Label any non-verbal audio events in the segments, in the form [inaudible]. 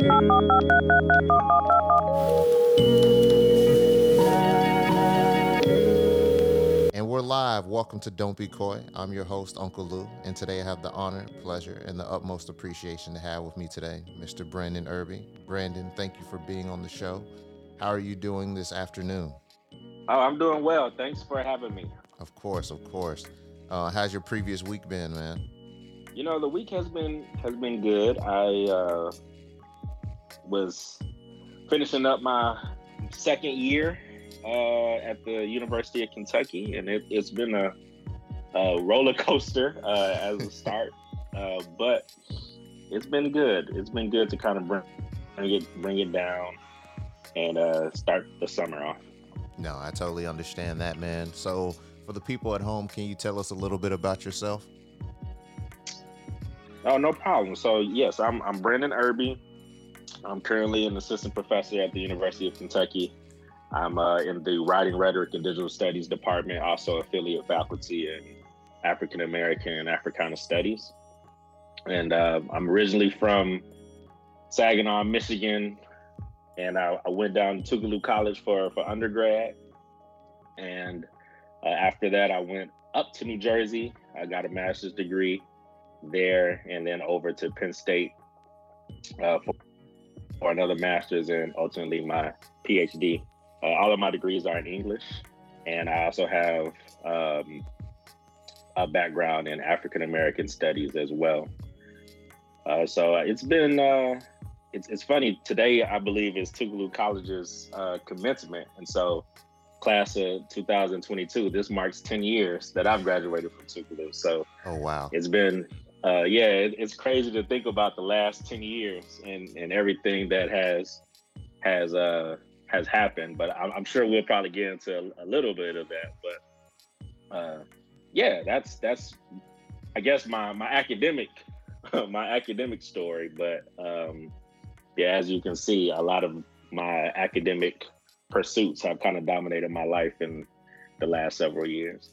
And we're live. Welcome to Don't Be Koi. I'm your host, Unkle Lew, and today I have the honor, pleasure, and the utmost appreciation to have with me today Mr. Brandon Erby. Brandon, thank you for being on the show. How are you doing this afternoon? Oh, I'm doing well. Thanks for having me. Of course, of course. Uh, how's your previous week been, man? You know, the week has been has been good. I uh, was finishing up my second year uh, at the University of Kentucky, and it, has been a, a, roller coaster uh, as a start, [laughs] uh, but it's been good. It's been good to kind of bring, bring it bring it down and uh, start the summer off. No, I totally understand that, man. So, for the people at home, can you tell us a little bit about yourself? Oh, no problem. So, yes, I'm I'm Brandon Erby. I'm currently an assistant professor at the University of Kentucky. I'm uh, in the Writing, Rhetoric, and Digital Studies department, also affiliate faculty in African American and Africana Studies. And uh, I'm originally from Saginaw, Michigan, and I, I, went down to Tougaloo College for, for undergrad. And uh, after that, I went up to New Jersey. I got a master's degree there, and then over to Penn State uh, for, for another master's, and ultimately my PhD. Uh, all of my degrees are in English, and I also have um, a background in African American studies as well. Uh, so it's been uh, it's it's funny today. I believe is Tougaloo College's uh, commencement, and so class of 2022. This marks 10 years that I've graduated from Tougaloo. So oh wow, it's been uh, yeah, it, it's crazy to think about the last 10 years and and everything that has has uh has happened. But I'm, I'm sure we'll probably get into a, a little bit of that. But uh, yeah, that's that's I guess my my academic [laughs] my academic story. But um, yeah, as you can see, a lot of my academic pursuits have kind of dominated my life in the last several years.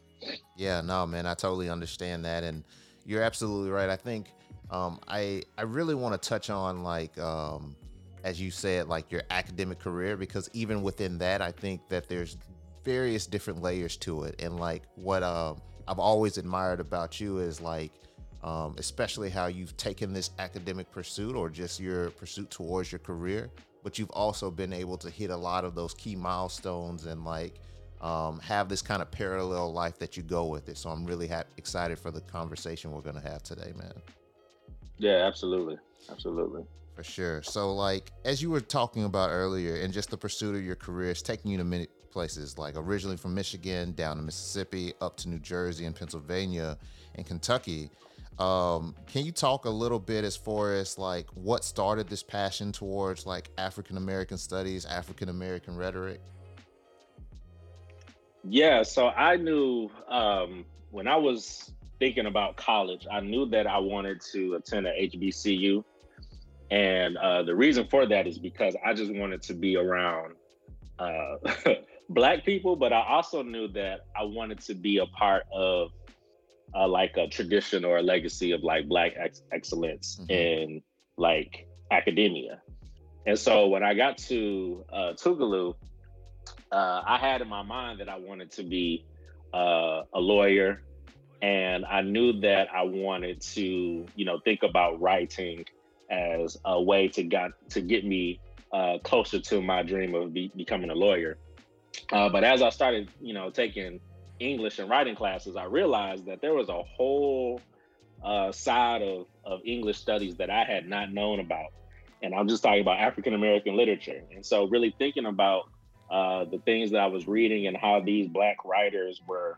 Yeah, no, man, I totally understand that, and you're absolutely right. I think um, I I really want to touch on like um, as you said, like your academic career, because even within that, I think that there's various different layers to it. And like what uh, I've always admired about you is like, um, especially how you've taken this academic pursuit or just your pursuit towards your career, but you've also been able to hit a lot of those key milestones and like um, have this kind of parallel life that you go with it. So I'm really ha- excited for the conversation we're going to have today, man. Yeah, absolutely. Absolutely. For sure. So, like, as you were talking about earlier, and just the pursuit of your career is taking you to many places, like originally from Michigan down to Mississippi, up to New Jersey and Pennsylvania and Kentucky. Um, can you talk a little bit as far as like what started this passion towards like African American studies, African American rhetoric? Yeah, so I knew um, when I was thinking about college, I knew that I wanted to attend a HBCU and uh, the reason for that is because I just wanted to be around uh, [laughs] black people, but I also knew that I wanted to be a part of uh, like a tradition or a legacy of like black ex- excellence mm-hmm. in like academia. And so when I got to uh, Tougaloo, uh, I had in my mind that I wanted to be uh, a lawyer, and I knew that I wanted to, you know, think about writing as a way to got to get me uh, closer to my dream of be, becoming a lawyer. Uh, but as I started, you know, taking English and writing classes, I realized that there was a whole uh, side of, of English studies that I had not known about. And I'm just talking about African American literature. And so, really thinking about uh, the things that I was reading and how these Black writers were,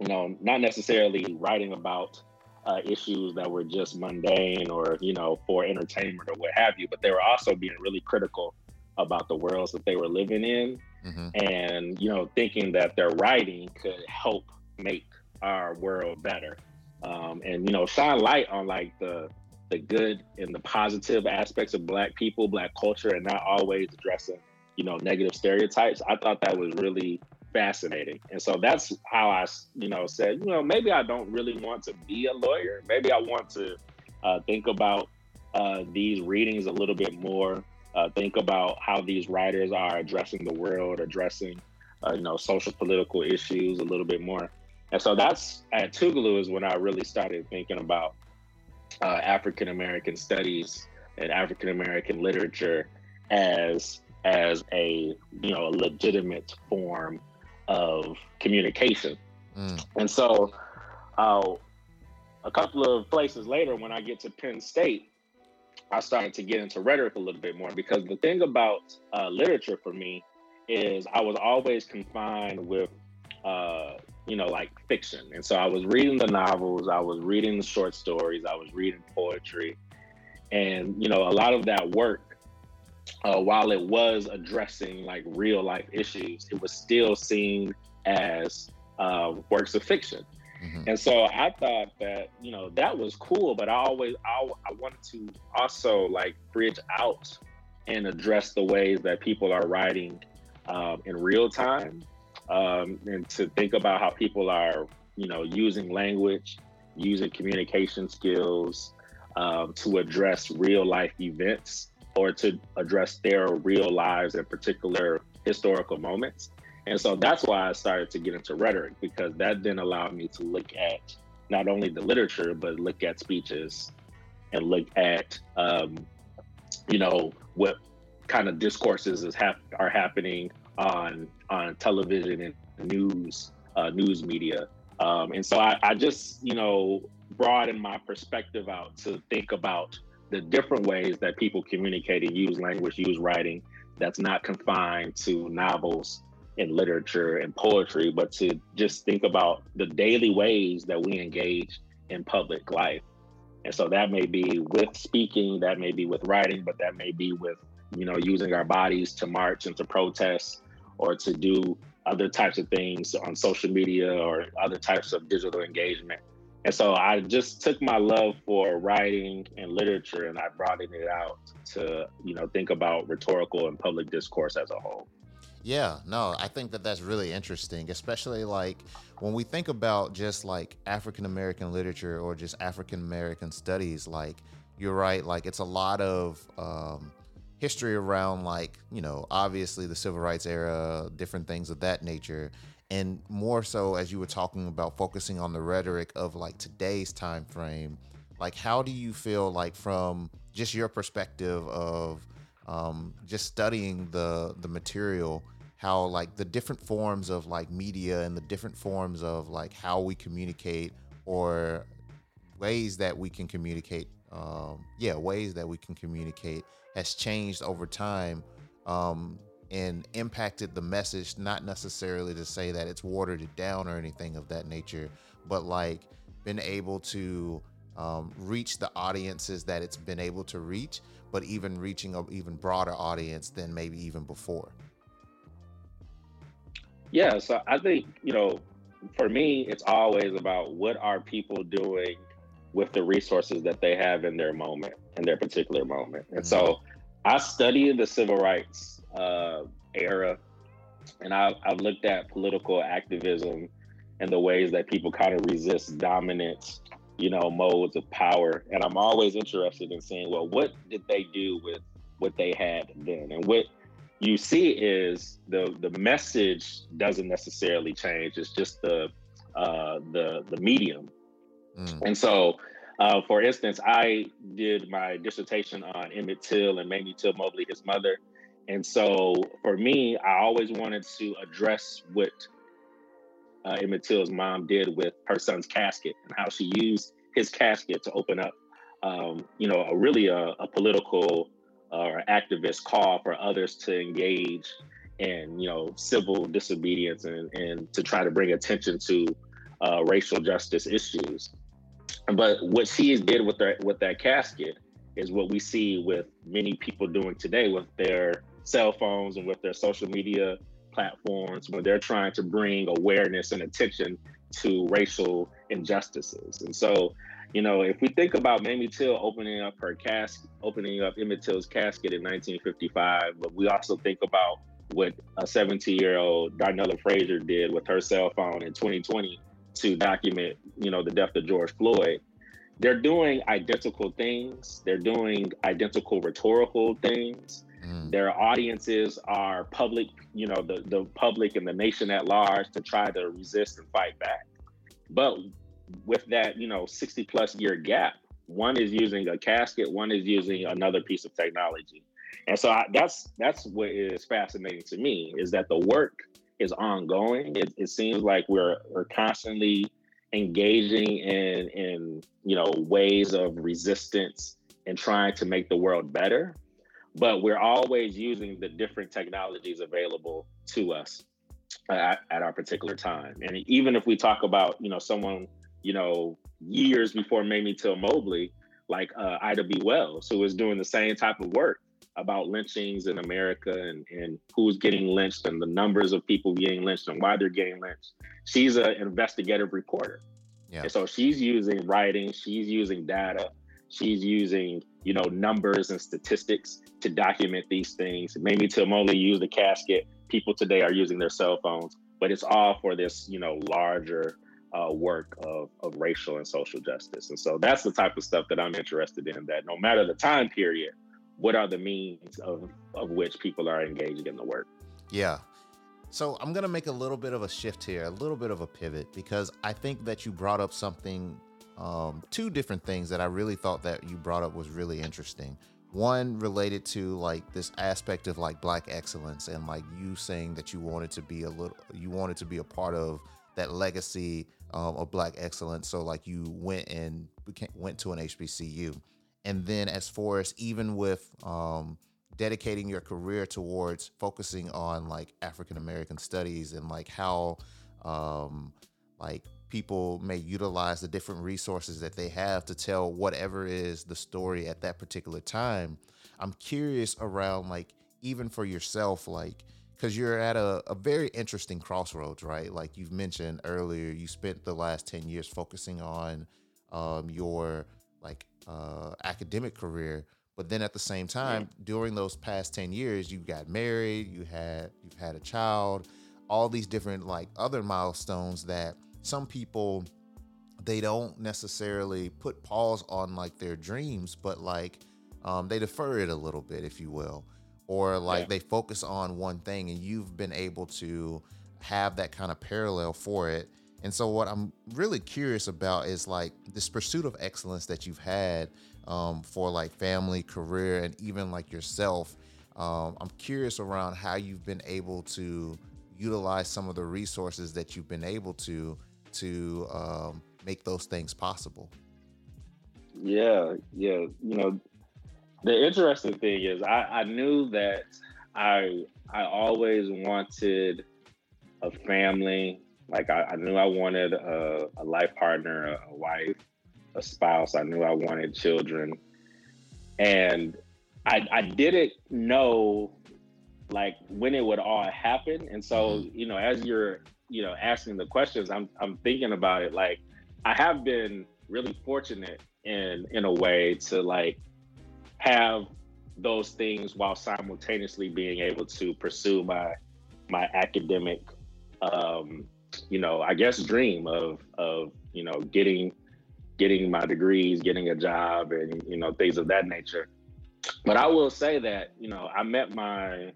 you know, not necessarily writing about uh, issues that were just mundane or you know for entertainment or what have you but they were also being really critical about the worlds that they were living in mm-hmm. and you know thinking that their writing could help make our world better um, and you know shine light on like the the good and the positive aspects of black people black culture and not always addressing you know negative stereotypes i thought that was really fascinating. And so that's how I, you know, said, you know, maybe I don't really want to be a lawyer. Maybe I want to uh, think about uh, these readings a little bit more. Uh, think about how these writers are addressing the world, addressing uh, you know social political issues a little bit more. And so that's at Tougaloo is when I really started thinking about uh, African American studies and African American literature as as a you know a legitimate form of communication. Mm. And so, uh, a couple of places later, when I get to Penn State, I started to get into rhetoric a little bit more because the thing about uh, literature for me is I was always confined with, uh, you know, like fiction. And so I was reading the novels, I was reading the short stories, I was reading poetry. And, you know, a lot of that work, uh, while it was addressing like real life issues, it was still seen as uh, works of fiction. Mm-hmm. And so I thought that, you know, that was cool, but I always, I, I wanted to also like bridge out and address the ways that people are writing um, in real time um, and to think about how people are, you know, using language, using communication skills um, to address real life events or to address their real lives and particular historical moments. And so that's why I started to get into rhetoric because that then allowed me to look at not only the literature, but look at speeches and look at, um, you know, what kind of discourses is hap- are happening on on television and news uh, news media. Um, and so I, I just, you know, broaden my perspective out to think about the different ways that people communicate and use language, use writing that's not confined to novels and literature and poetry, but to just think about the daily ways that we engage in public life. And so that may be with speaking, that may be with writing, but that may be with, you know, using our bodies to march and to protest or to do other types of things on social media or other types of digital engagement. And so I just took my love for writing and literature and I broadened it out to, you know, think about rhetorical and public discourse as a whole. Yeah, no, I think that that's really interesting, especially like when we think about just like African American literature or just African American studies. Like you're right, like it's a lot of um, history around like you know obviously the civil rights era, different things of that nature, and more so as you were talking about focusing on the rhetoric of like today's time frame. Like, how do you feel like from just your perspective of um, just studying the the material how like the different forms of like media and the different forms of like how we communicate or ways that we can communicate um, yeah ways that we can communicate has changed over time um, and impacted the message not necessarily to say that it's watered it down or anything of that nature but like been able to um, reach the audiences that it's been able to reach but even reaching an even broader audience than maybe even before. Yeah, so I think, you know, for me, it's always about what are people doing with the resources that they have in their moment, in their particular moment. And mm-hmm. so I studied the civil rights uh, era and I, I've looked at political activism and the ways that people kind of resist dominance you know, modes of power. And I'm always interested in seeing, well, what did they do with what they had then? And what you see is the the message doesn't necessarily change. It's just the uh, the the medium. Mm. And so, uh, for instance, I did my dissertation on Emmett Till and Mamie Till Mobley, his mother. And so, for me, I always wanted to address what uh, Emmett Till's mom did with her son's casket and how she used his casket to open up, um, you know, a, really a, a political uh, or activist call for others to engage in, you know, civil disobedience and, and to try to bring attention to uh, racial justice issues. But what she did with that with that casket is what we see with many people doing today with their cell phones and with their social media platforms when they're trying to bring awareness and attention to racial injustices. And so, you know, if we think about Mamie Till opening up her casket, opening up Emmett Till's casket in 1955, but we also think about what a 17 year old Darnella Frazier did with her cell phone in 2020 to document, you know, the death of George Floyd. they're doing identical things. They're doing identical rhetorical things. Mm. Their audiences are public, you know, the, the public and the nation at large to try to resist and fight back. But with that, you know, 60 plus year gap, one is using a casket, one is using another piece of technology. And so I, that's that's what is fascinating to me is that the work is ongoing. It, it seems like we're we're constantly engaging in in you know ways of resistance and trying to make the world better but we're always using the different technologies available to us at, at, our particular time. And even if we talk about, you know, someone, you know, years before Mamie Till Mobley, like uh, Ida B. Wells, who was doing the same type of work about lynchings in America and, and who's getting lynched and the numbers of people getting lynched and why they're getting lynched. She's an investigative reporter. Yeah. And so she's using writing, she's using data, she's using you know numbers and statistics to document these things. Mamie Till only use the casket. People today are using their cell phones, but it's all for this you know larger uh, work of, of racial and social justice. And so that's the type of stuff that I'm interested in. That no matter the time period, what are the means of of which people are engaging in the work? Yeah. So I'm gonna make a little bit of a shift here, a little bit of a pivot, because I think that you brought up something um, two different things that I really thought that you brought up was really interesting. One related to like this aspect of like black excellence and like you saying that you wanted to be a little, you wanted to be a part of that legacy um, of black excellence. So like you went and became, went to an HBCU, and then as far as even with um, dedicating your career towards focusing on like African American studies and like how um, like people may utilize the different resources that they have to tell whatever is the story at that particular time. I'm curious around like even for yourself, like because you're at a, a very interesting crossroads, right? Like you've mentioned earlier, you spent the last 10 years focusing on um, your like uh, academic career. But then at the same time, yeah. during those past 10 years, you got married, you had you've had a child, all these different like other milestones that some people they don't necessarily put pause on like their dreams, but like um, they defer it a little bit, if you will, or like yeah. they focus on one thing, and you've been able to have that kind of parallel for it. And so, what I'm really curious about is like this pursuit of excellence that you've had um, for like family, career, and even like yourself. Um, I'm curious around how you've been able to utilize some of the resources that you've been able to to um, make those things possible. Yeah, yeah. You know, the interesting thing is I, I knew that I I always wanted a family. Like I, I knew I wanted a, a life partner, a, a wife, a spouse. I knew I wanted children. And I, I didn't know like when it would all happen. And so, mm-hmm. you know, as you're you know asking the questions i'm i'm thinking about it. Like i have been really fortunate in in a way to like have those things while simultaneously being able to pursue my my academic um you know i guess dream of of you know getting getting my degrees getting a job and you know things of that nature. But i will say that you know i met my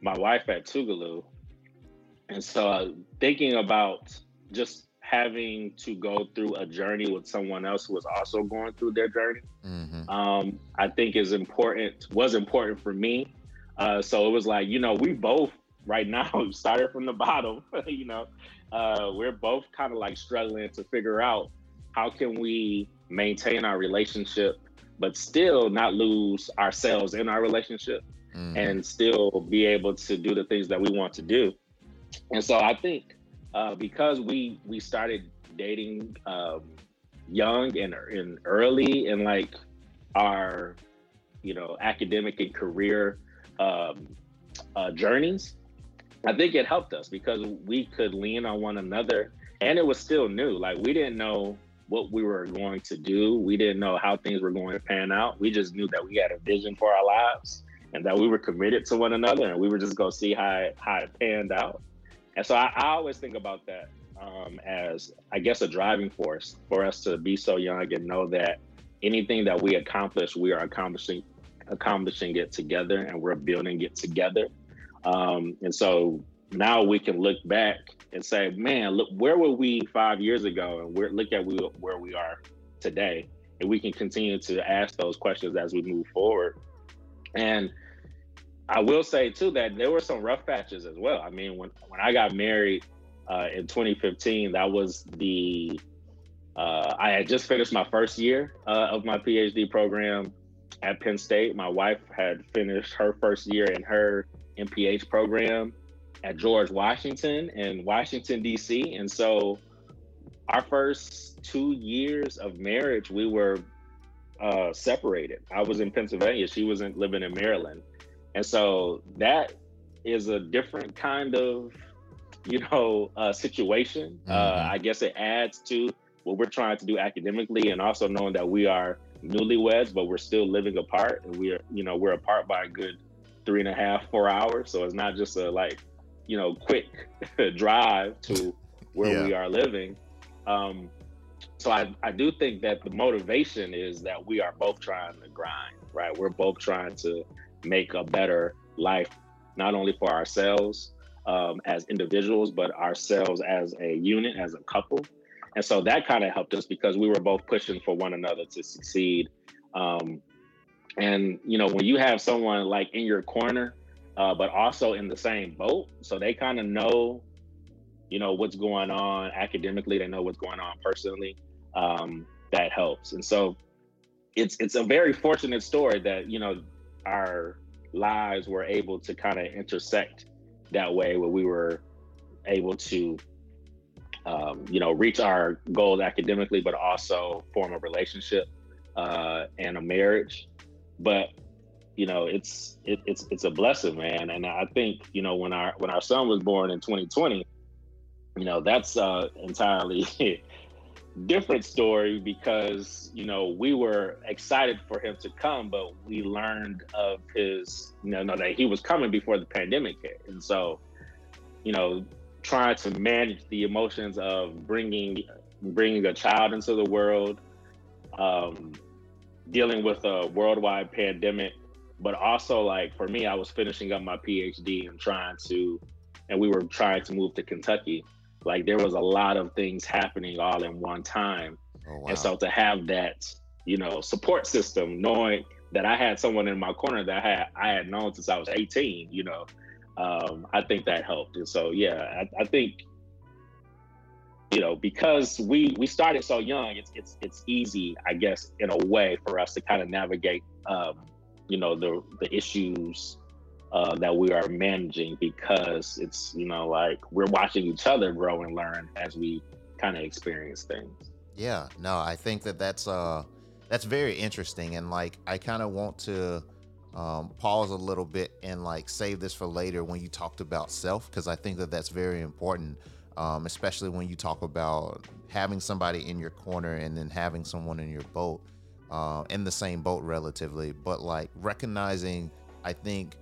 my wife at tougaloo and so uh, thinking about just having to go through a journey with someone else who was also going through their journey, mm-hmm. um, I think is important, was important for me. Uh, so it was like, you know, we both right now [laughs] started from the bottom, [laughs] you know, uh, we're both kind of like struggling to figure out how can we maintain our relationship, but still not lose ourselves in our relationship mm-hmm. and still be able to do the things that we want to do. And so I think uh, because we we started dating um, young and, and early and like our you know academic and career um, uh, journeys, I think it helped us because we could lean on one another, and it was still new. Like we didn't know what we were going to do. We didn't know how things were going to pan out. We just knew that we had a vision for our lives and that we were committed to one another, and we were just going to see how it, how it panned out. And so I, I always think about that um, as I guess a driving force for us to be so young and know that anything that we accomplish, we are accomplishing accomplishing it together, and we're building it together. Um, and so now we can look back and say, man, look, where were we five years ago? And we're, look at we, where we are today. And we can continue to ask those questions as we move forward. And I will say too that there were some rough patches as well. I mean, when, when I got married uh, in 2015, that was the, uh, I had just finished my first year uh, of my PhD program at Penn State. My wife had finished her first year in her MPH program at George Washington in Washington, D.C. And so our first two years of marriage, we were uh, separated. I was in Pennsylvania, she was in, living in Maryland. And so that is a different kind of, you know, uh, situation. Uh, mm-hmm. Uh, I guess it adds to what we're trying to do academically and also knowing that we are newlyweds, but we're still living apart and we are, you know, we're apart by a good three and a half, four hours. So it's not just a like you know quick [laughs] drive to where yeah. we are living. Um, so I, I do think that the motivation is that we are both trying to grind, right? We're both trying to make a better life, not only for ourselves um, as individuals, but ourselves as a unit, as a couple. And so that kind of helped us because we were both pushing for one another to succeed. Um, and you know, when you have someone like in your corner uh, but also in the same boat. So they kind of know, you know, what's going on academically. They know what's going on personally. Um, that helps. And so it's it's a very fortunate story that you know our lives were able to kind of intersect that way, where we were able to um, you know reach our goals academically, but also form a relationship uh, and a marriage. But you know, it's it, it's it's a blessing, man. And I think you know when our when our son was born in 2020, you know that's uh, entirely [laughs] different story because you know we were excited for him to come, but we learned of his you know, that he was coming before the pandemic hit, and so you know trying to manage the emotions of bringing bringing a child into the world, um, dealing with a worldwide pandemic but also like for me, I was finishing up my PhD and trying to, and we were trying to move to Kentucky. Like there was a lot of things happening all in one time, oh, wow. and so to have that, you know, support system, knowing that I had someone in my corner that I had I had known since I was 18, you know, um, I think that helped. And so yeah, I, I think you know because we we started so young it's it's it's easy i guess in a way for us to kind of navigate um, you know the the issues uh, that we are managing because it's you know like we're watching each other grow and learn as we kind of experience things. Yeah, no, I think that that's uh that's very interesting and like I kind of want to um, pause a little bit and like save this for later when you talked about self because I think that that's very important, um, especially when you talk about having somebody in your corner and then having someone in your boat uh, in the same boat relatively, but like recognizing, I think,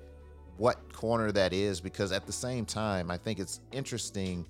what corner that is because at the same time, I think it's interesting,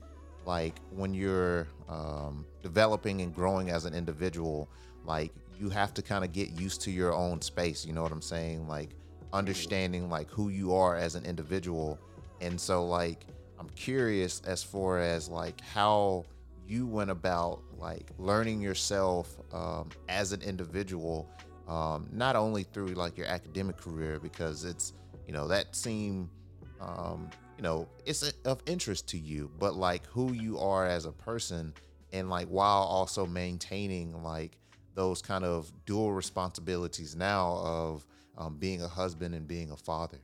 like when you're um, developing and growing as an individual, like you have to kind of get used to your own space. You know what I'm saying? Like understanding like who you are as an individual, and so like I'm curious as far as like how you went about like learning yourself um, as an individual, um, not only through like your academic career, because it's, you know, that seem um, you know, it's of interest to you, but like who you are as a person and like while also maintaining like those kind of dual responsibilities now of um, being a husband and being a father.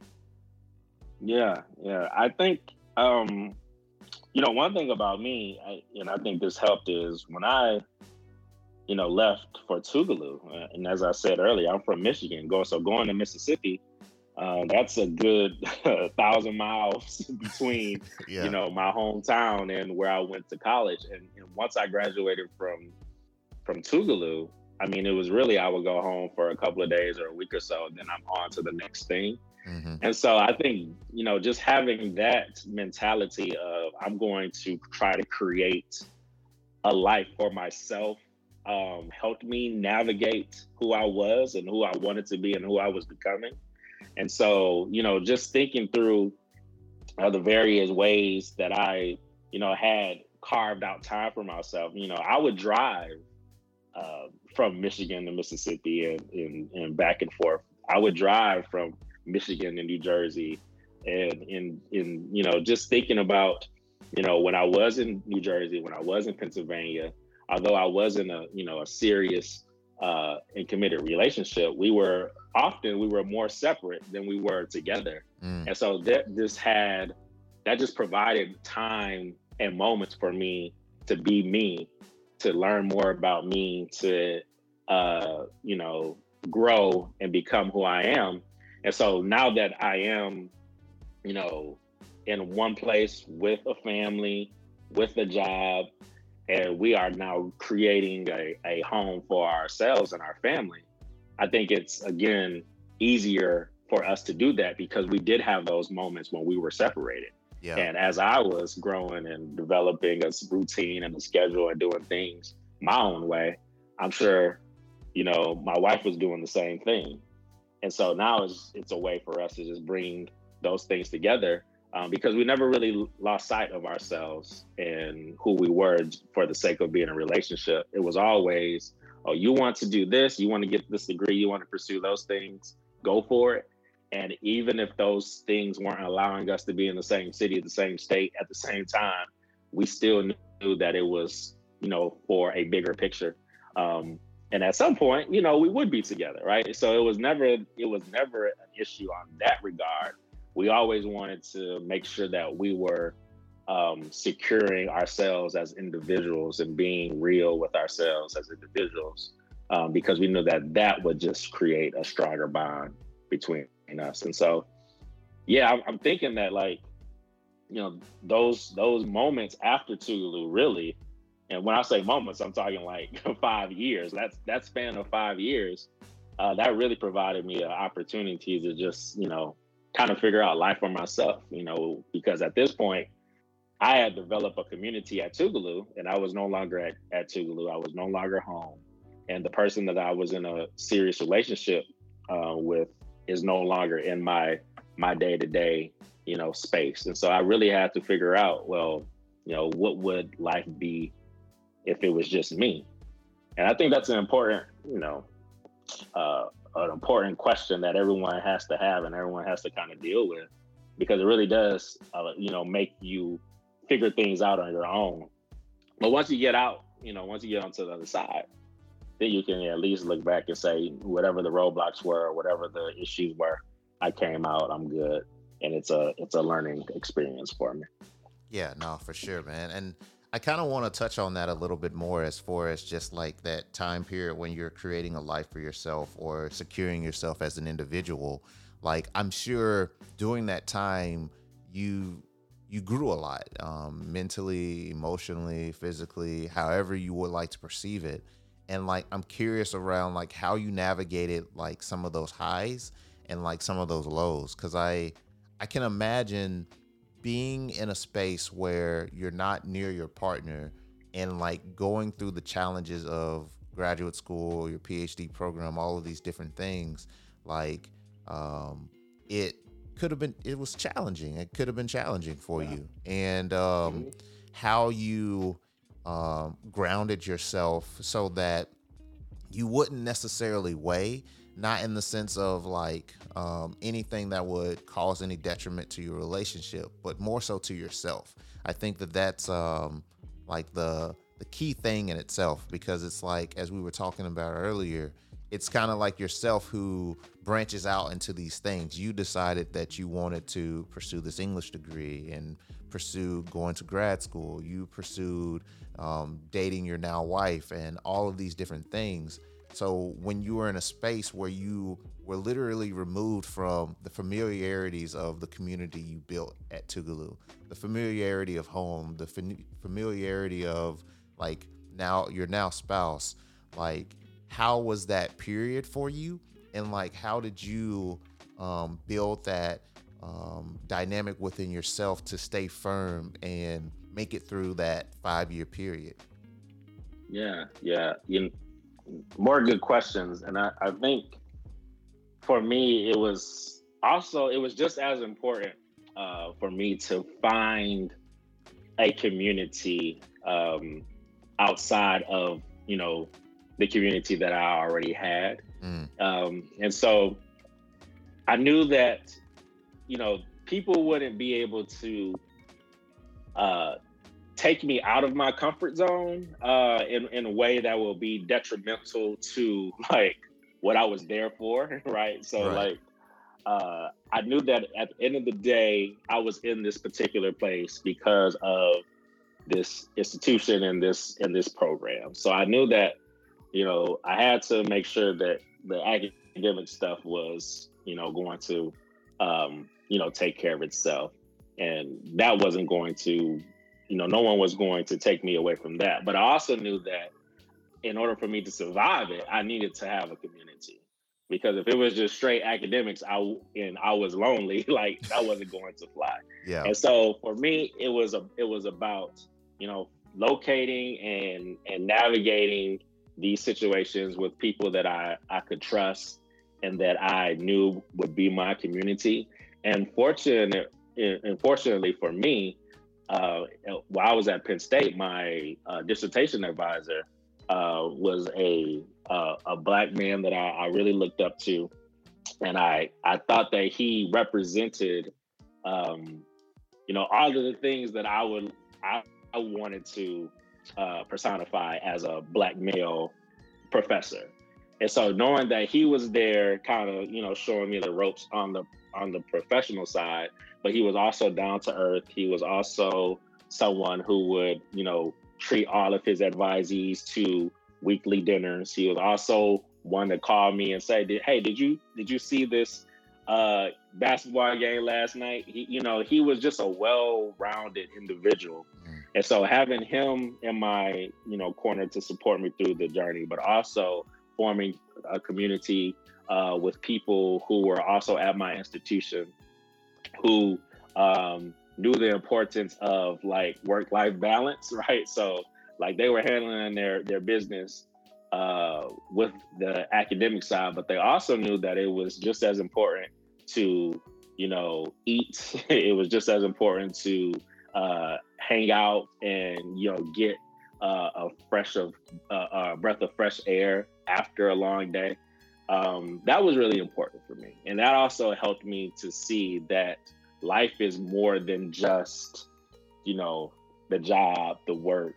Yeah, yeah. I think um you know, one thing about me, I, and I think this helped is when I, you know, left for Tougaloo, uh, and as I said earlier, I'm from Michigan. going so going to Mississippi, uh, that's a good [laughs] thousand miles [laughs] between, [laughs] yeah. you know, my hometown and where I went to college. And, and once I graduated from from Tougaloo, I mean, it was really I would go home for a couple of days or a week or so, and then I'm on to the next thing. Mm-hmm. And so I think, you know, just having that mentality of I'm going to try to create a life for myself um, helped me navigate who I was and who I wanted to be and who I was becoming. And so, you know, just thinking through uh, the various ways that I, you know, had carved out time for myself. You know, I would drive uh, from Michigan to Mississippi and, and, and back and forth. I would drive from Michigan to New Jersey, and in in you know just thinking about you know when I was in New Jersey, when I was in Pennsylvania, although I was in a you know a serious uh, and committed relationship, we were often we were more separate than we were together, mm. and so that just had that just provided time and moments for me to be me, to learn more about me, to uh, you know grow and become who I am. And so now that I am, you know, in one place with a family, with a job, and we are now creating a, a home for ourselves and our family, I think it's again easier for us to do that because we did have those moments when we were separated. Yeah. And as I was growing and developing a routine and a schedule and doing things my own way, I'm sure, you know, my wife was doing the same thing. And so now it's it's a way for us to just bring those things together um, because we never really lost sight of ourselves and who we were for the sake of being in a relationship. It was always, oh, you want to do this, you want to get this degree, you want to pursue those things, go for it. And even if those things weren't allowing us to be in the same city, the same state at the same time, we still knew that it was, you know, for a bigger picture. Um, and at some point, you know, we would be together, right? So it was never, it was never an issue on that regard. We always wanted to make sure that we were um, securing ourselves as individuals and being real with ourselves as individuals, um, because we knew that that would just create a stronger bond between us. And so, yeah, I'm, I'm thinking that like, you know, those those moments after Tougaloo really, and when I say moments, I'm talking like [laughs] five years. That's that span of five years. Uh, that really provided me an opportunity to just, you know, kind of figure out life for myself, you know, because at this point, I had developed a community at Tougaloo and I was no longer at, at Tougaloo. I was no longer home. And the person that I was in a serious relationship uh, with is no longer in my my day to day, you know, space. And so I really had to figure out, well, you know, what would life be if it was just me? And I think that's an important, you know, uh, an important question that everyone has to have and everyone has to kind of deal with because it really does, uh, you know, make you figure things out on your own. But once you get out, you know, once you get onto the other side, then you can at least look back and say whatever the roadblocks were, whatever the issues were, I came out, I'm good, and it's a it's a learning experience for me. Yeah, no, for sure, man. And I kind of want to touch on that a little bit more as far as just like that time period when you're creating a life for yourself or securing yourself as an individual. Like I'm sure during that time you you grew a lot um, mentally, emotionally, physically, however you would like to perceive it. And like i'm curious around like how you navigated like some of those highs and like some of those lows. Because i i can imagine being in a space where you're not near your partner and like going through the challenges of graduate school your phd program all of these different things like um it could have been it was challenging it could have been challenging for yeah. you and um mm-hmm. how you um, grounded yourself so that you wouldn't necessarily weigh, not in the sense of like um, anything that would cause any detriment to your relationship, but more so to yourself. I think that that's um, like the the key thing in itself because it's like as we were talking about earlier, it's kind of like yourself who branches out into these things. You decided that you wanted to pursue this English degree and pursue going to grad school. You pursued um, dating your now wife and all of these different things. So when you were in a space where you were literally removed from the familiarities of the community you built at Tougaloo, the familiarity of home, the familiarity of like now your now spouse, like how was that period for you? And like how did you um, build that um, dynamic within yourself to stay firm and make it through that five year period? Yeah, yeah. You more good questions, and I, I think for me it was also it was just as important uh, for me to find a community um, outside of you know the community that I already had, mm. um, and so I knew that you know people wouldn't be able to uh, take me out of my comfort zone uh, in in a way that will be detrimental to [laughs] like what I was there for, [laughs] right? So right. like uh, I knew that at the end of the day, I was in this particular place because of this institution and this and this program. So I knew that, you know, I had to make sure that the academic stuff was, you know, going to, um, you know, take care of itself, and that wasn't going to, you know, no one was going to take me away from that. But I also knew that in order for me to survive it, I needed to have a community because if it was just straight academics, I and I was lonely, [laughs] like that wasn't going to fly. Yeah. And so for me, it was a it was about you know locating and and navigating these situations with people that I I could trust and that I knew would be my community. And fortunate, unfortunately for me, uh, while I was at Penn State, my uh, dissertation advisor uh, was a a black man that I, I, really looked up to, and I I thought that he represented, um, you know, all of the things that I would I, I wanted to uh, personify as a black male professor. And so knowing that he was there, kind of, you know, showing me the ropes on the on the professional side, but he was also down to earth. He was also someone who would, you know, treat all of his advisees to weekly dinners. He was also one to call me and say, "Hey, did you did you see this uh, basketball game last night?" He, you know, he was just a well-rounded individual. And so having him in my you know corner to support me through the journey, but also forming a community uh, with people who were also at my institution, who um, knew the importance of like work life balance, [laughs] right? So like they were handling their their business uh, with the academic side, but they also knew that it was just as important to you know eat. [laughs] it was just as important to uh, hang out and you know get uh, a fresh of uh, a breath of fresh air after a long day. Um, that was really important for me, and that also helped me to see that life is more than just you know the job the work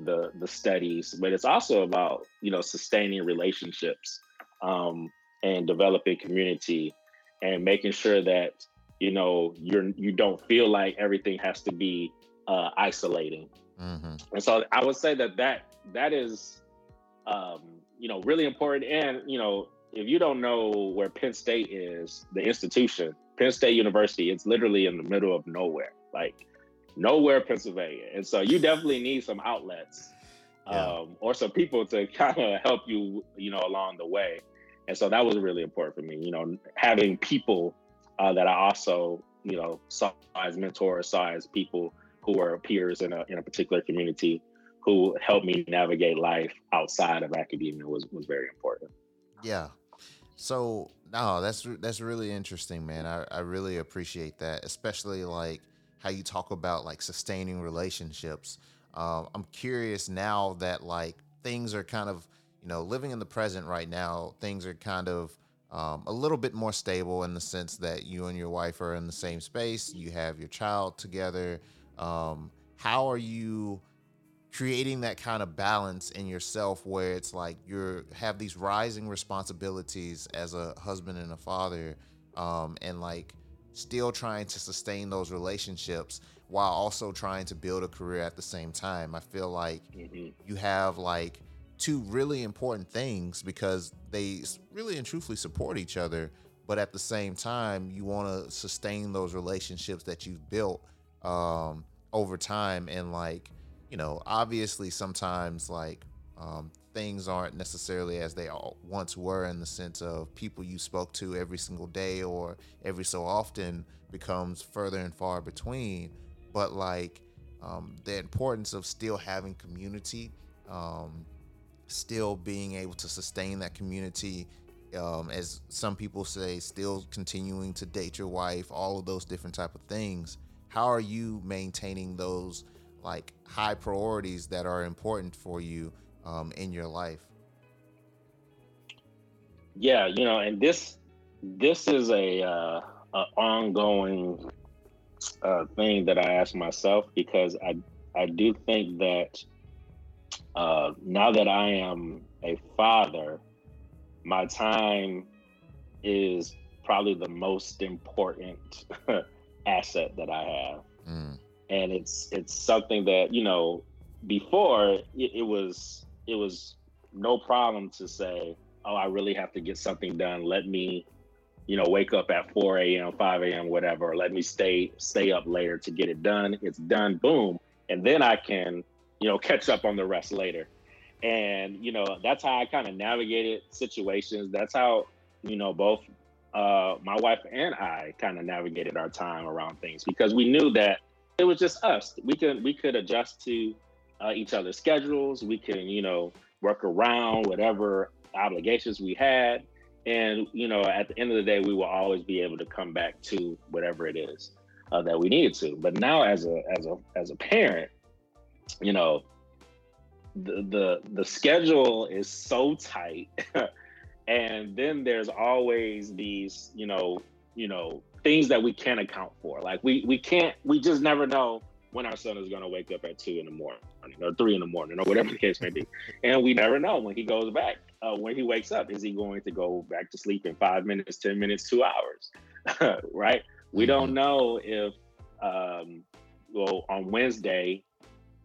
the the studies but it's also about you know sustaining relationships um, and developing community and making sure that you know you're you don't feel like everything has to be uh, isolating mm-hmm. and so i would say that that that is um, you know really important and you know if you don't know where penn state is the institution Penn State University, it's literally in the middle of nowhere, like nowhere, Pennsylvania. And so you definitely need some outlets yeah. um, or some people to [laughs] kind of help you, you know, along the way. And so that was really important for me, you know, having people uh, that I also, you know, saw as mentors, saw as people who were peers in a, in a particular community who helped me navigate life outside of academia was, was very important. Yeah. So no, that's that's really interesting, man. I, I really appreciate that, especially like how you talk about like sustaining relationships. Um, I'm curious now that like things are kind of you know living in the present right now. Things are kind of um, a little bit more stable in the sense that you and your wife are in the same space. You have your child together. Um, how are you creating that kind of balance in yourself where it's like you're have these rising responsibilities as a husband and a father um, and like still trying to sustain those relationships while also trying to build a career at the same time i feel like mm-hmm. you have like two really important things because they really and truthfully support each other but at the same time you want to sustain those relationships that you've built um, over time and like you know, obviously sometimes like um, things aren't necessarily as they once were in the sense of people you spoke to every single day or every so often becomes further and far between. But like um, the importance of still having community um, still being able to sustain that community um, as some people say still continuing to date your wife all of those different type of things how are you maintaining those like high priorities that are important for you um, in your life? Yeah you know and this this is a, uh, a ongoing uh, thing that i ask myself because i i do think that uh, now that I am a father, my time is probably the most important [laughs] asset that I have. Mm. And it's it's something that, you know, before it, it was it was no problem to say, oh, I really have to get something done. Let me, you know, wake up at 4 a.m., 5 a.m., whatever. Let me stay stay up later to get it done. It's done, boom. And then I can you know, [laughs] catch up on the rest later. And, you know, that's how I kind of navigated situations. That's how, you know, both uh, my wife and I kind of navigated our time around things because we knew that it was just us. We could we could adjust to uh, each other's schedules. We can, you know, work around whatever obligations we had. And, you know, at the end of the day, we will always be able to come back to whatever it is uh, that we needed to. But now as a as a as a parent, you know, the the the schedule is so tight, [laughs] and then there's always these, you know, you know, things that we can't account for. Like we we can't we just never know when our son is going to wake up at two in the morning or three in the morning or whatever the case may be, and we never know when he goes back. Uh, when he wakes up, is he going to go back to sleep in five minutes, ten minutes, two hours? [laughs] right? We don't mm-hmm. know if um, well on Wednesday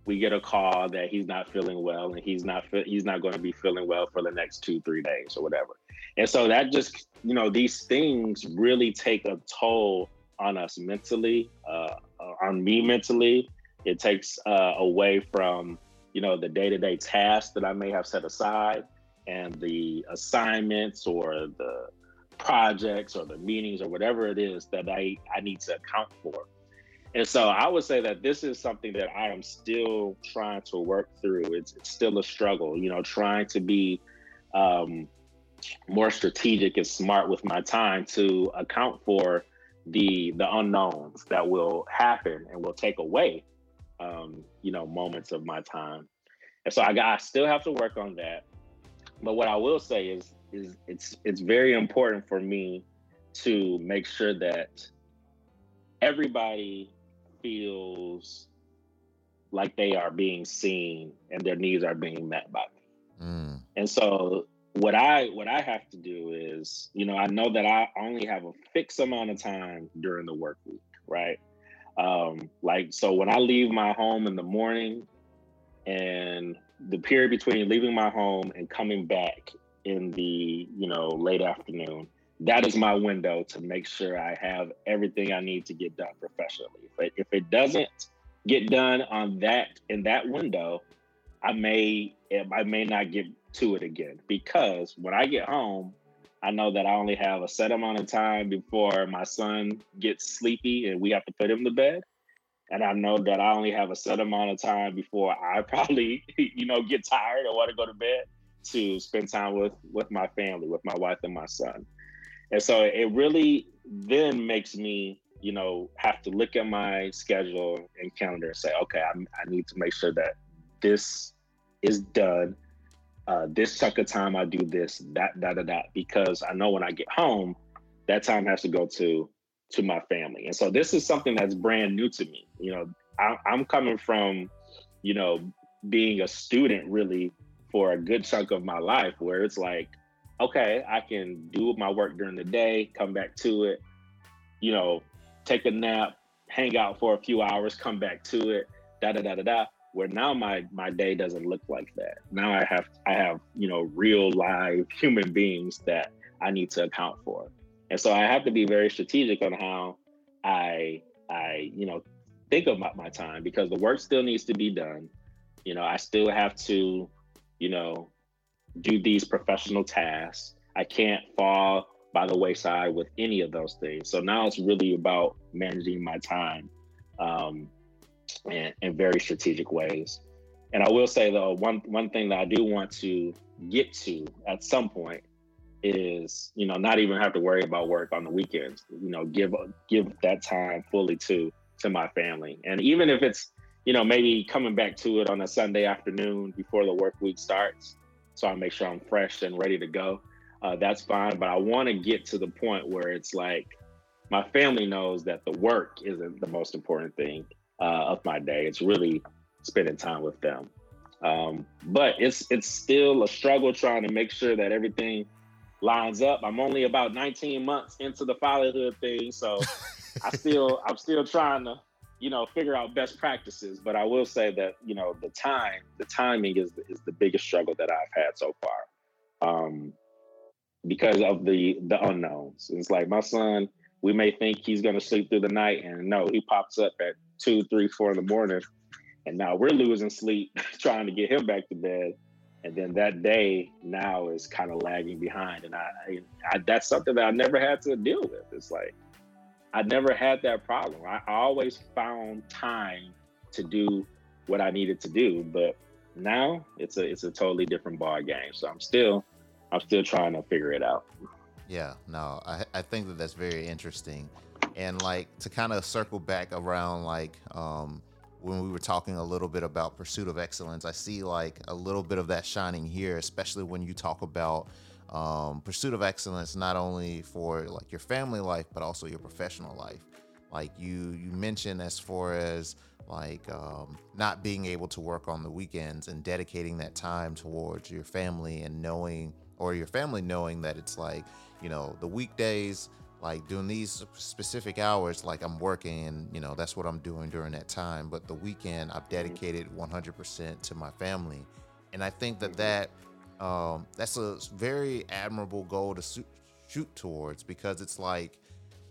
we get a call that he's not feeling well and he's not he's not going to be feeling well for the next two three days or whatever. And so that just you know these things really take a toll on us mentally uh, on me mentally. It takes uh, away from you know the day-to-day tasks that i may have set aside and the assignments or the projects or the meetings or whatever it is that i i need to account for and so I would say that this is something that I am still trying to work through. It's, it's still a struggle, you know, trying to be um, more strategic and smart with my time to account for the the unknowns that will happen and will take away, um, you know, moments of my time. And so I, I still have to work on that. But what I will say is, is it's it's very important for me to make sure that everybody feels like they are being seen and their needs are being met by me. Mm. And so what I what I have to do is, you know, I know that I only have a fixed amount of time during the work week, right? Um, like so when I leave my home in the morning and the period between leaving my home and coming back in the, you know, late afternoon, that is my window to make sure I have everything I need to get done professionally. But if it doesn't get done on that in that window, I may I may not get to it again because when I get home, I know that I only have a set amount of time before my son gets sleepy and we have to put him to bed. And I know that I only have a set amount of time before I [laughs] probably, you know, get tired or want to go to bed to spend time with with my family, with my wife and my son. And so it really then makes me, you know, have to look at my schedule and calendar and say, okay, I, I need to make sure that this is done. Uh, this chunk of time I do this, that, that, that, that, because I know when I get home, that time has to go to to my family. And so this is something that's brand new to me. You know, I, I'm coming from, you know, being a student really for a good chunk of my life, where it's like okay, I can do my work during the day, come back to it, you know, take a nap, hang out for a few hours, come back to it, da da da da da. Where now my my day doesn't look like that. Now I have I have you know real live [laughs] human beings that I need to account for, and so I have to be very strategic on how I I you know think about my time because the work still needs to be done. You know, I still have to you know do these professional tasks. I can't fall by the wayside with any of those things. So now it's really about managing my time um, in, in very strategic ways. And I will say though, one one thing that I do want to get to at some point is, you know, not even have to worry about work on the weekends. You know, give give that time fully to to my family. And even if it's, you know, maybe coming back to it on a Sunday afternoon before the work week starts, so I make sure I'm fresh and ready to go. Uh, that's fine. But I want to get to the point where it's like my family knows that the work isn't the most important thing uh, of my day. It's really spending time with them. Um, but it's it's still a struggle trying to make sure that everything lines up. I'm only about 19 months into the fatherhood thing, so [laughs] I still I'm still trying to you know figure out best practices. But I will say that you know the time the timing is is the biggest struggle that I've had so far, um, because of the the unknowns. It's like my son. We may think he's going to sleep through the night, and no, he pops up at two, three, four in the morning and now we're losing sleep [laughs] trying to get him back to bed. And then that day now is kind of lagging behind. And I, I, that's something that I never had to deal with. It's like, I never had that problem. I, always found time to do what I needed to do. But now it's a, it's a totally different ball game. So I'm still, I'm still trying to figure it out. Yeah, no, I, I think that that's very interesting. And like to kind of circle back around like, um, when we were talking a little bit about pursuit of excellence, I see like a little bit of that shining here, especially when you talk about um, pursuit of excellence, not only for like your family life, but also your professional life. Like you, you mentioned as far as like um, not being able to work on the weekends and dedicating that time towards your family and knowing, or your family knowing that it's like, you know, the weekdays like doing these specific hours like i'm working and you know that's what i'm doing during that time but the weekend i've mm-hmm. dedicated 100% to my family and i think that mm-hmm. that um, that's a very admirable goal to su- shoot towards because it's like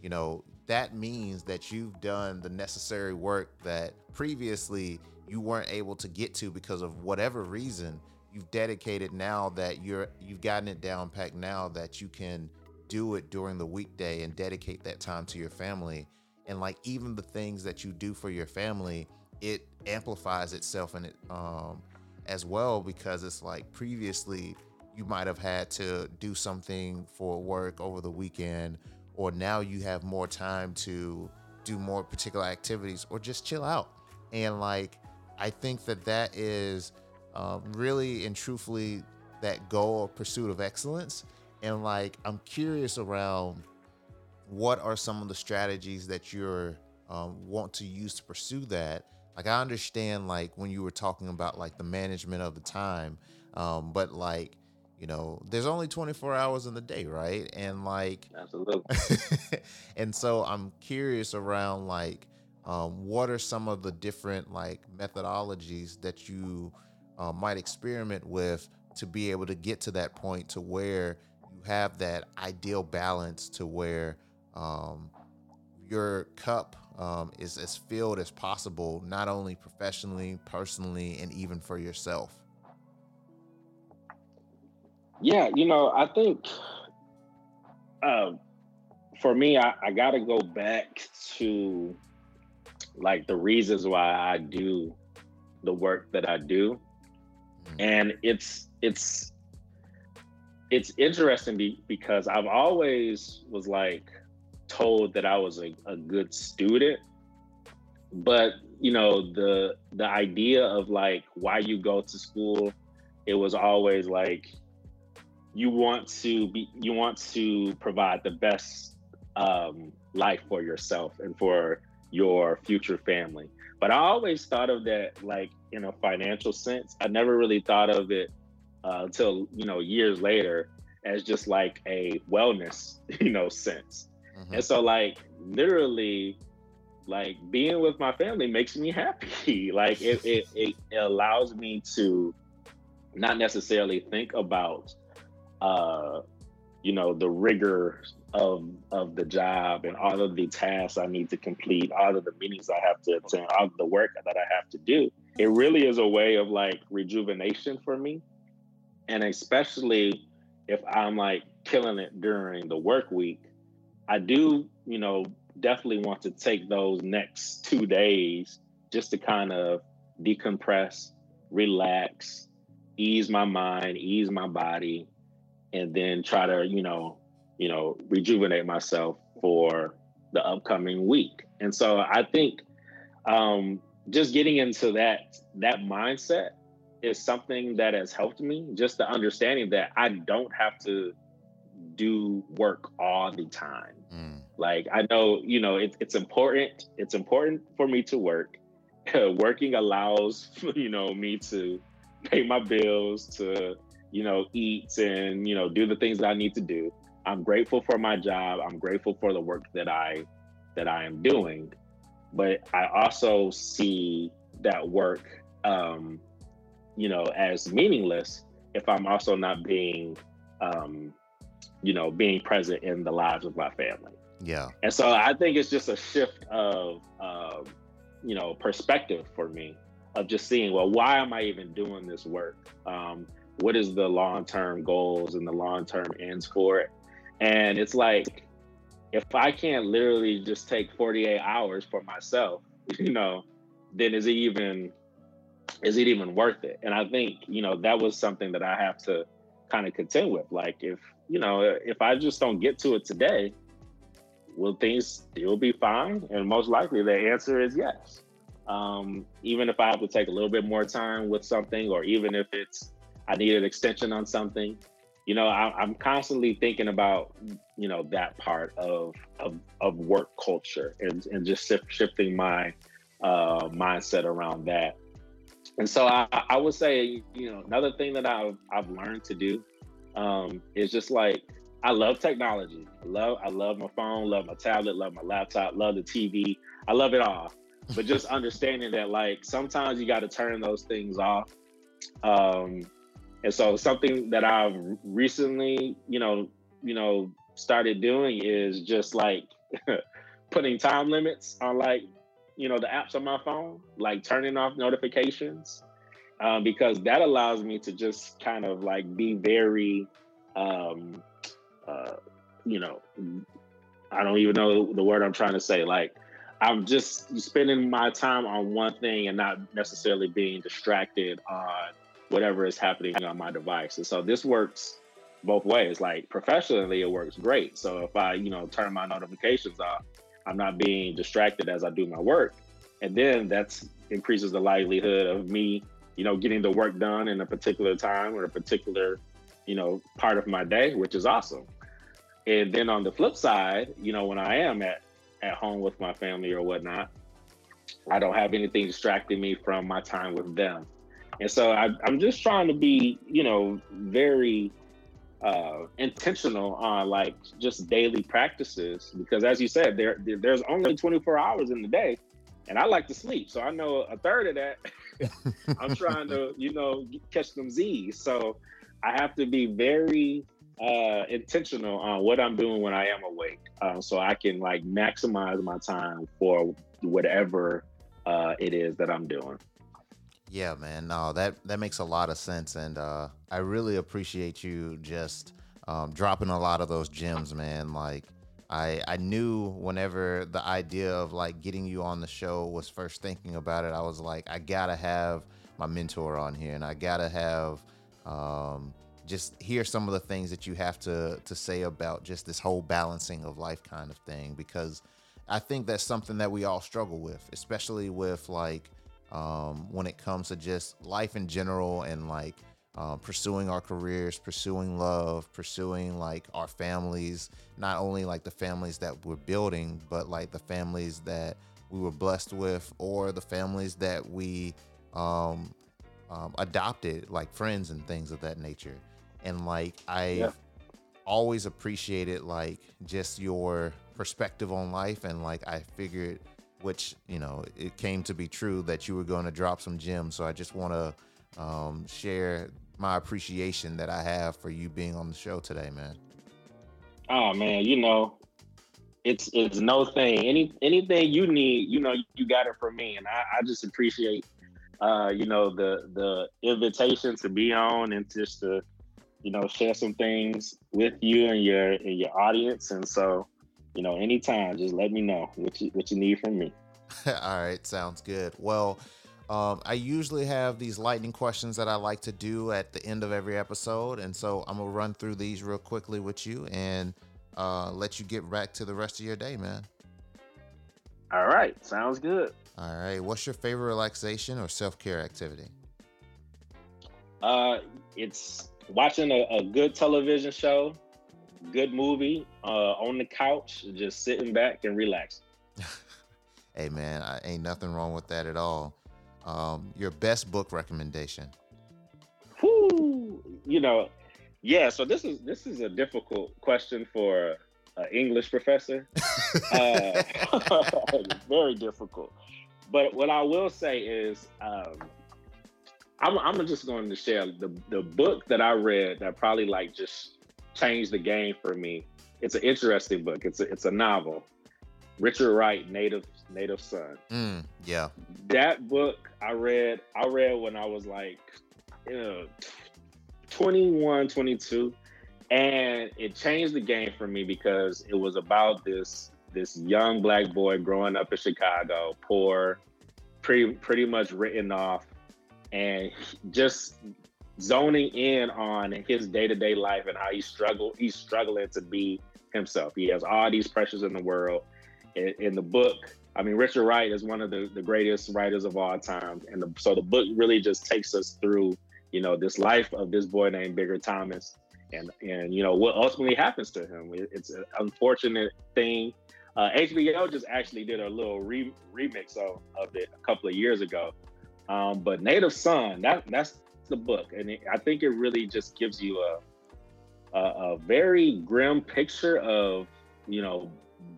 you know that means that you've done the necessary work that previously you weren't able to get to because of whatever reason. You've dedicated now that you're you've gotten it down packed now that you can do it during the weekday and dedicate that time to your family. And like even the things that you do for your family it amplifies itself and it um as well because it's like previously you might have had to do something for work over the weekend or now you have more time to do more particular activities or just chill out. And like i think that that is um, really and truthfully that goal pursuit of excellence. And like i'm curious around what are some of the strategies that you're um, want to use to pursue that like i understand like when you were talking about like the management of the time um, but like you know there's only 24 hours in the day right? And like absolutely. [laughs] And so i'm curious around like um, what are some of the different like methodologies that you uh, might experiment with to be able to get to that point to where you have that ideal balance to where um, your cup um, is as filled as possible, not only professionally, personally, and even for yourself? Yeah, you know, I think uh, for me, I, I got to go back to like the reasons why I do the work that I do, mm-hmm. and it's it's it's interesting be, because I've always was like told that I was a, a good student, but you know the the idea of like why you go to school, it was always like you want to be you want to provide the best um, life for yourself and for your future family. But I always thought of that like in a financial sense. I never really thought of it uh, until you know years later as just like a wellness [laughs] you know sense mm-hmm. and so like literally like being with my family makes me happy [laughs] like it, it, it allows me to not necessarily think about uh you know the rigor of of the job and all of the tasks I need to complete, all of the meetings I have to attend, all of the work that I have to do. It really is a way of like rejuvenation for me and especially if I'm like killing it during the work week, I do, you know, definitely want to take those next two days just to kind of decompress relax, ease my mind, ease my body, and then try to, you know, you know, rejuvenate myself for the upcoming week. And so I think um, just getting into that that mindset is something that has helped me. Just the understanding that I don't have to do work all the time. Mm. Like I know, you know, it, it's important. It's important for me to work. [laughs] Working allows, [laughs] you know, me to pay my bills, to you know, eat and you know, do the things that I need to do. I'm grateful for my job. I'm grateful for the work that I that I am doing, but I also see that work, um, you know, as meaningless if I'm also not being, um, you know, being present in the lives of my family. Yeah. And so I think it's just a shift of, uh, you know, perspective for me of just seeing, well, why am I even doing this work? Um, what is the long term goals and the long term ends for it? And it's like, if I can't literally just take 48 hours for myself, [laughs] you know, then is it even is it even worth it? And I think, you know, that was something that I have to kind of contend with. Like if, you know, if I just don't get to it today, will things still be fine? And most likely the answer is yes. Um, even if I have to take a little bit more time with something, or even if it's I need an extension on something, you know, I, am constantly thinking about, you know, that part of of, of work culture and, and just shifting my uh, mindset around that. And so I, I would say, you know, another thing that I've I've learned to do um, is just like I love technology. I love I love my phone, love my tablet, love my laptop, love the TV. I love it all. But just [laughs] understanding that like sometimes you got to turn those things off. Um, and so something that I've recently, you know, you know, started doing is just like [laughs] putting time limits on like, you know, the apps on my phone, like turning off notifications, um, because that allows me to just kind of like be very, um, uh, you know, I don't even know the word I'm trying to say. Like, I'm just spending my time on one thing and not necessarily being distracted on whatever is happening on my device. And so this works both ways. Like professionally, it works great. So if I, you know, turn my notifications off, I'm not being distracted as I do my work. And then that's increases the likelihood of me, you know, getting the work done in a particular time or a particular, you know, part of my day, which is awesome. And then on the flip side, you know, when I am at at home with my family or whatnot, I don't have anything distracting me from my time with them. And so I, am just trying to be, you know, very uh, intentional on like just daily practices because, as you said, there there's only 24 hours in the day, and I like to sleep. So I know a third of that [laughs] I'm trying to, you know, catch them Z's. So I have to be very uh, intentional on what I'm doing when I am awake, uh, so I can like maximize my time for whatever uh, it is that I'm doing. Yeah, man. No, that that makes a lot of sense, and uh, I really appreciate you just um, dropping a lot of those gems, man. Like, I I knew whenever the idea of like getting you on the show was first thinking about it, I was like, I gotta have my mentor on here, and I gotta have um, just hear some of the things that you have to to say about just this whole balancing of life kind of thing, because I think that's something that we all struggle with, especially with like um, when it comes to just life in general and like uh, pursuing our careers, pursuing love, pursuing like our families, not only like the families that we're building, but like the families that we were blessed with or the families that we um, um, adopted, like friends and things of that nature. And like I yeah. always appreciated like just your perspective on life and like I figured which you know it came to be true that you were going to drop some gems. So I just want to um, share my appreciation that I have for you being on the show today, man. Oh man, you know, it's it's no thing. Any anything you need, you know, you got it from me, and I, I just appreciate, uh, you know, the the invitation to be on and just to, you know, share some things with you and your and your audience. And so, you know, anytime, just let me know what you what you need from me. [laughs] All right, sounds good. Well, Um, I usually have these lightning questions that I like to do at the end of every episode, and so I'm gonna run through these real quickly with you and uh, let you get back to the rest of your day, man. All right, sounds good. All right, what's your favorite relaxation or self care activity? Uh, it's watching a, a good television show, good movie, uh, on the couch, just sitting back and relaxing. [laughs] hey man, I ain't nothing wrong with that at all. Um, your best book recommendation? Whoo, you know, yeah. So this is this is a difficult question for an English professor. [laughs] uh, [laughs] very difficult. But what I will say is, um, I'm, I'm just going to share the the book that I read that probably like just changed the game for me. It's an interesting book. It's a, it's a novel. Richard Wright, Native Native Son. Mm, yeah. That book I read, I read when I was like, you know, 21, 22. And it changed the game for me because it was about this this young black boy growing up in Chicago, poor, pretty pretty much written off, and just zoning in on his day-to-day life and how he struggle he's struggling to be himself. He has all these pressures in the world. In, in the book, I mean, Richard Wright is one of the, the greatest writers of all time. And the, so the book really just takes us through, you know, this life of this boy named Bigger Thomas and, and you know, what ultimately happens to him. It, it's an unfortunate thing. Uh, HBO just actually did a little re- remix of, of it a couple of years ago. Um, but Native Son, that that's the book. And it, I think it really just gives you a, a, a very grim picture of, you know,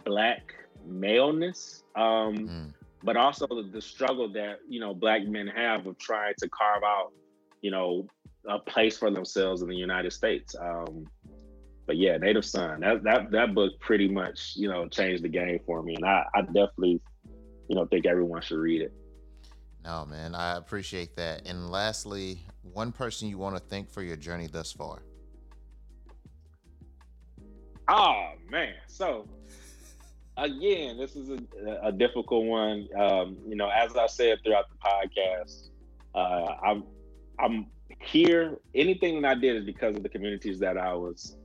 black maleness, um, mm. but also the, the, struggle that you know black men have of trying to carve out, you know, a place for themselves in the United States. Um, but yeah, Native Son, that that that book pretty much you know changed the game for me, and I, I definitely you know think everyone should read it. No, man, I appreciate that. And lastly, one person you want to thank for your journey thus far. Oh man, so again, this is a, a difficult one. Um, you know, as I said throughout the podcast, uh, I'm I'm here. Anything that I did is because of the communities that I was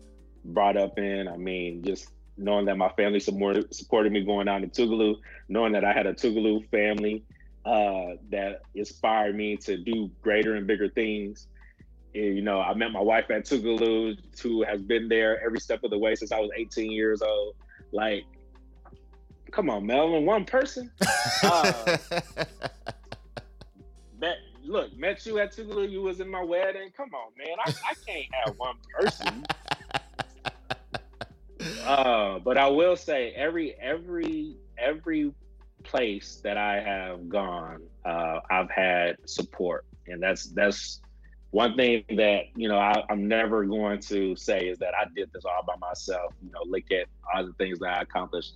brought up in. I mean, just knowing that my family supported supported me going down to Tougaloo, knowing that I had a Tougaloo family uh, that inspired me to do greater and bigger things. And, you know, I met my wife at Tougaloo, who has been there every step of the way since I was 18 years old. Like, come on, Melvin, one person. [laughs] Uh, met, look, met you at Tougaloo. You was in my wedding. Come on, man. I, I can't have one person. [laughs] Uh, but I will say, every every every place that I have gone, uh, I've had support, and that's that's one thing that you know I, am never going to say is that I did this all by myself. You know, look at all the things that I accomplished.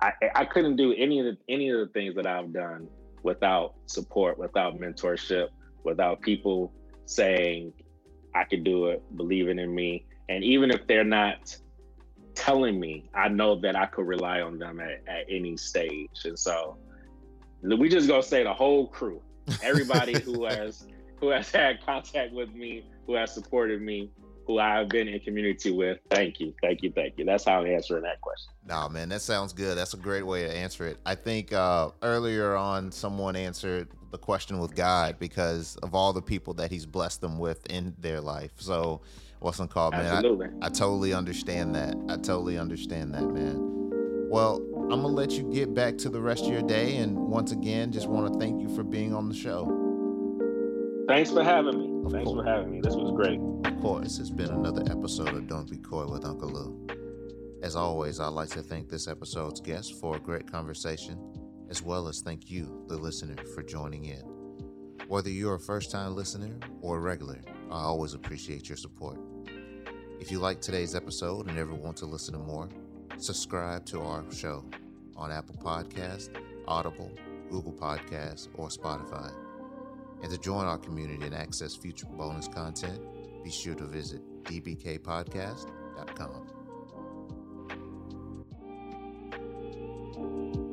I, I couldn't do any of the any of the things that I've done without support, without mentorship, without people saying I could do it, believing in me. And even if they're not telling me, I know that I could rely on them at, at any stage. And so we just gonna say the whole crew, everybody who [laughs] has who has had contact with me, who has supported me, who I've been in community with. Thank you, thank you, thank you. That's how I'm answering that question. No, man, that sounds good. That's a great way to answer it. I think uh, earlier on, someone answered the question with God because of all the people that He's blessed them with in their life. So, what's it called, man? Absolutely. I, I totally understand that. I totally understand that, man. Well, I'm gonna let you get back to the rest of your day, and once again, just want to thank you for being on the show. Thanks for having me. Of Thanks course. for having me. This was great. Of course, it's been another episode of Don't Be Koi with Unkle Lew. As always, I'd like to thank this episode's guest for a great conversation, as well as thank you, the listener, for joining in. Whether you're a first time listener or a regular, I always appreciate your support. If you like today's episode and ever want to listen to more, subscribe to our show on Apple Podcast, Audible, Google Podcasts, or Spotify. And to join our community and access future bonus content, be sure to visit dbkpodcast.com.